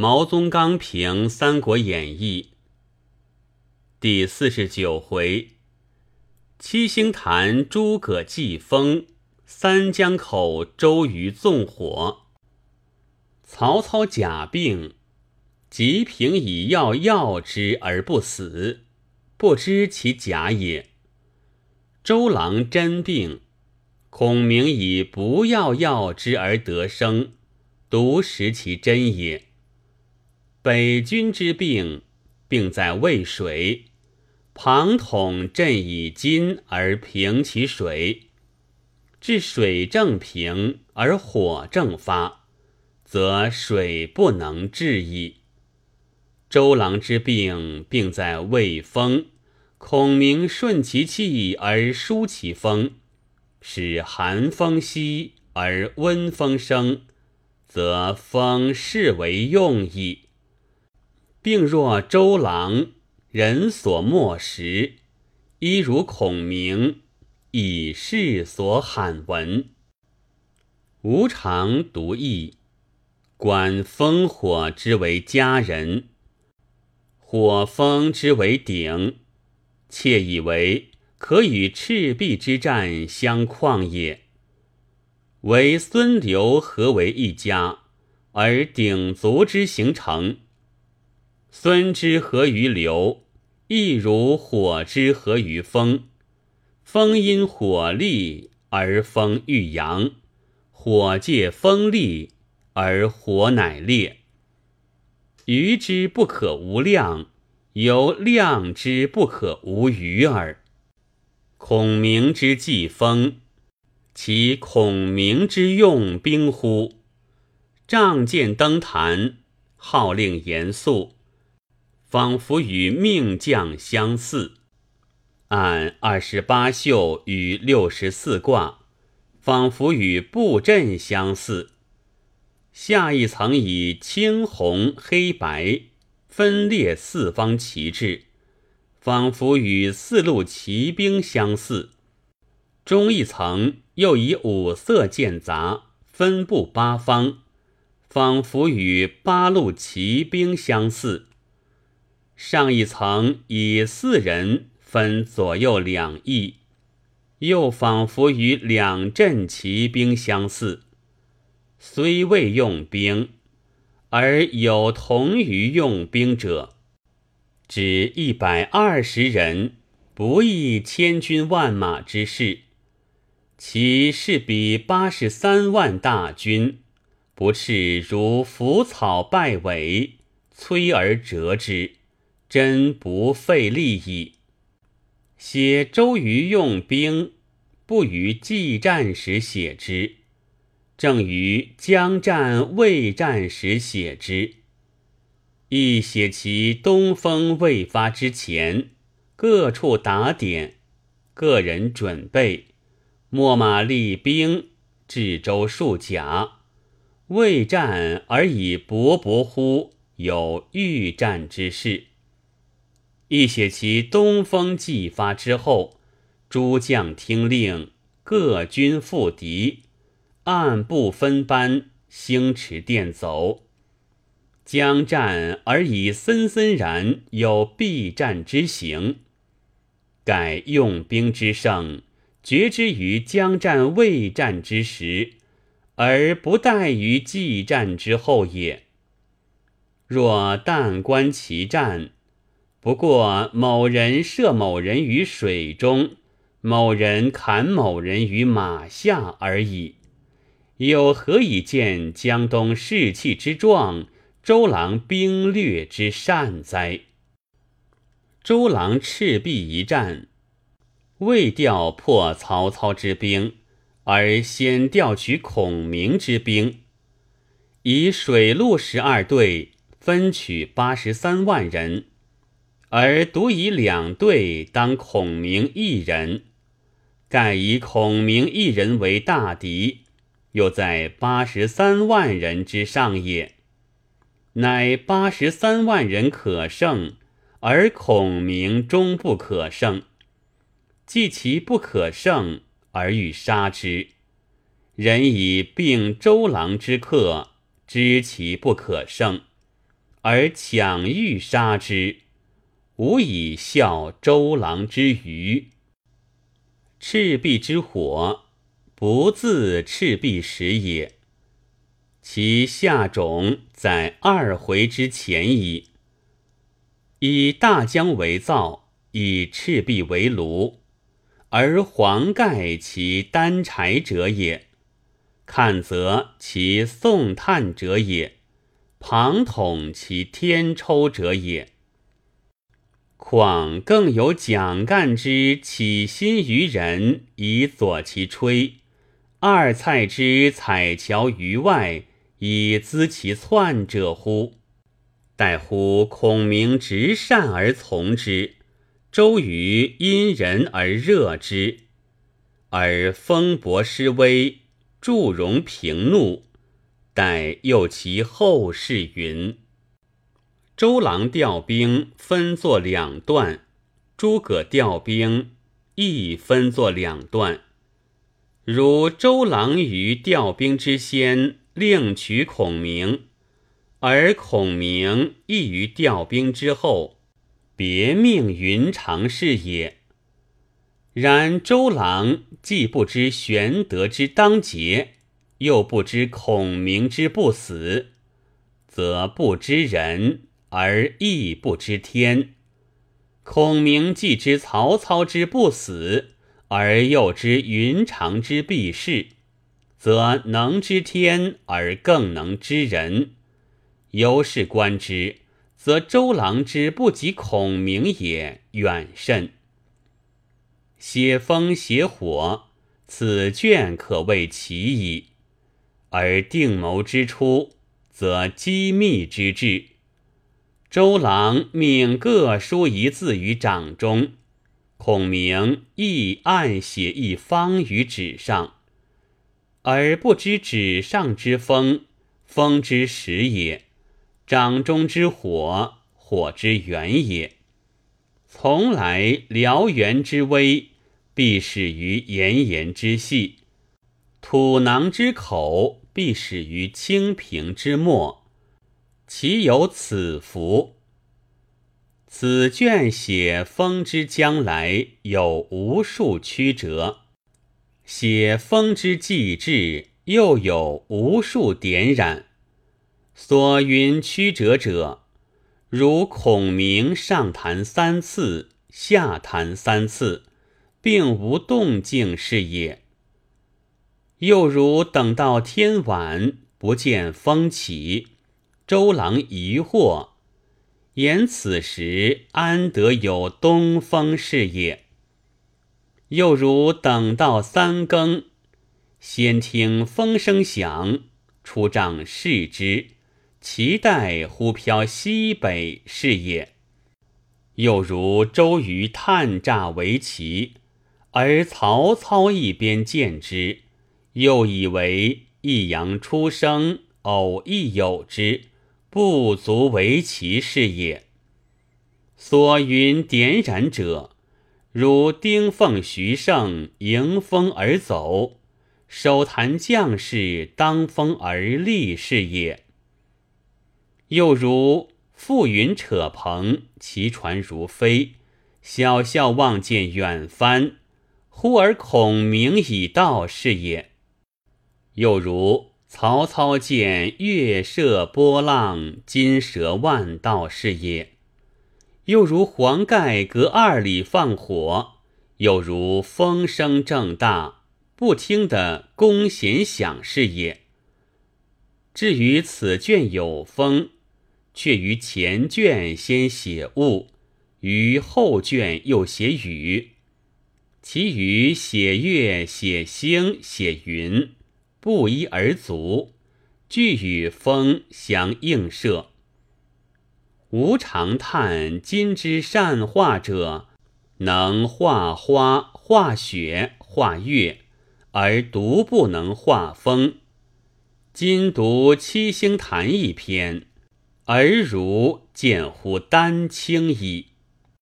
毛宗刚评《三国演义》第四十九回：七星坛诸葛祭风，三江口周瑜纵火。曹操假病，吉平以药药之而不死，不知其假也。周郎真病，孔明以不药药之而得生，独识其真也。北军之病，病在渭水。庞统镇以金而平其水，至水正平而火正发，则水不能治矣。周郎之病，病在渭风。孔明顺其气而疏其风，使寒风息而温风生，则风是为用矣。病若周郎，人所莫识；一如孔明，以世所罕闻。吾常独异，观风火之为佳人，火风之为鼎，窃以为可与赤壁之战相况也。唯孙刘合为一家，而鼎足之形成。孙之合于流，亦如火之合于风。风因火力而风欲扬，火借风力而火乃烈。鱼之不可无量，犹量之不可无余耳。孔明之计风，其孔明之用兵乎？仗剑登坛，号令严肃。仿佛与命将相似，按二十八宿与六十四卦，仿佛与布阵相似。下一层以青红黑白分列四方旗帜，仿佛与四路骑兵相似。中一层又以五色间杂分布八方，仿佛与八路骑兵相似。上一层以四人分左右两翼，又仿佛与两阵骑兵相似。虽未用兵，而有同于用兵者，只一百二十人，不亦千军万马之势。其势比八十三万大军，不啻如腐草败尾，摧而折之。真不费力矣。写周瑜用兵，不于季战时写之，正于将战未战时写之。亦写其东风未发之前，各处打点，个人准备，秣马厉兵，至州数甲，未战而已勃勃乎有欲战之势。亦写其东风既发之后，诸将听令，各军赴敌，按部分班，星驰电走，将战而以森森然有必战之形。改用兵之胜，决之于将战未战之时，而不待于既战之后也。若但观其战，不过某人射某人于水中，某人砍某人于马下而已。又何以见江东士气之壮，周郎兵略之善哉？周郎赤壁一战，未调破曹操之兵，而先调取孔明之兵，以水陆十二队分取八十三万人。而独以两队当孔明一人，盖以孔明一人为大敌，又在八十三万人之上也。乃八十三万人可胜，而孔明终不可胜。既其不可胜，而欲杀之，人以并周郎之客，知其不可胜，而强欲杀之，吾以效周郎之愚。赤壁之火，不自赤壁时也，其下种在二回之前矣。以大江为灶，以赤壁为炉，而黄盖其担柴者也，看则其送炭者也。庞统其天抽者也，况更有蒋干之起心于人以佐其吹，二蔡之采樵于外以资其窜者乎？待乎孔明直善而从之，周瑜因人而热之，而风伯失威，祝融平怒。待又其后事云：周郎调兵分作两段，诸葛调兵亦分作两段。如周郎于调兵之先，另取孔明；而孔明亦于调兵之后，别命云长是也。然周郎既不知玄德之当节。又不知孔明之不死，则不知人而亦不知天。孔明既知曹操之不死，而又知云长之避世，则能知天而更能知人。由是观之，则周郎之不及孔明也远甚。写风写火，此卷可谓奇矣。而定谋之初，则机密之至。周郎命各书一字于掌中，孔明亦暗写一方于纸上，而不知纸上之风，风之始也；掌中之火，火之源也。从来燎原之危，必始于炎炎之细；土囊之口。必始于清平之末，其有此福？此卷写风之将来，有无数曲折；写风之既至，又有无数点染。所云曲折者，如孔明上谈三次，下谈三次，并无动静是也。又如等到天晚，不见风起，周郎疑惑，言此时安得有东风是也？又如等到三更，先听风声响，出帐视之，其待忽飘西北是也？又如周瑜探诈为奇，而曹操一边见之。又以为一阳初生，偶亦有之，不足为奇是也。所云点染者，如丁奉、徐盛迎风而走，手谈将士当风而立是也。又如覆云扯蓬，其船如飞，小笑望见远帆，忽而孔明已到是也。又如曹操见月射波浪，金蛇万道是也；又如黄盖隔二里放火；又如风声正大，不听的弓弦响是也。至于此卷有风，却于前卷先写雾，于后卷又写雨，其余写月、写星、写云。不一而足，俱与风相映射。吾常叹今之善画者，能画花、画雪、画月，而独不能画风。今读七星坛一篇，而如见乎丹青矣。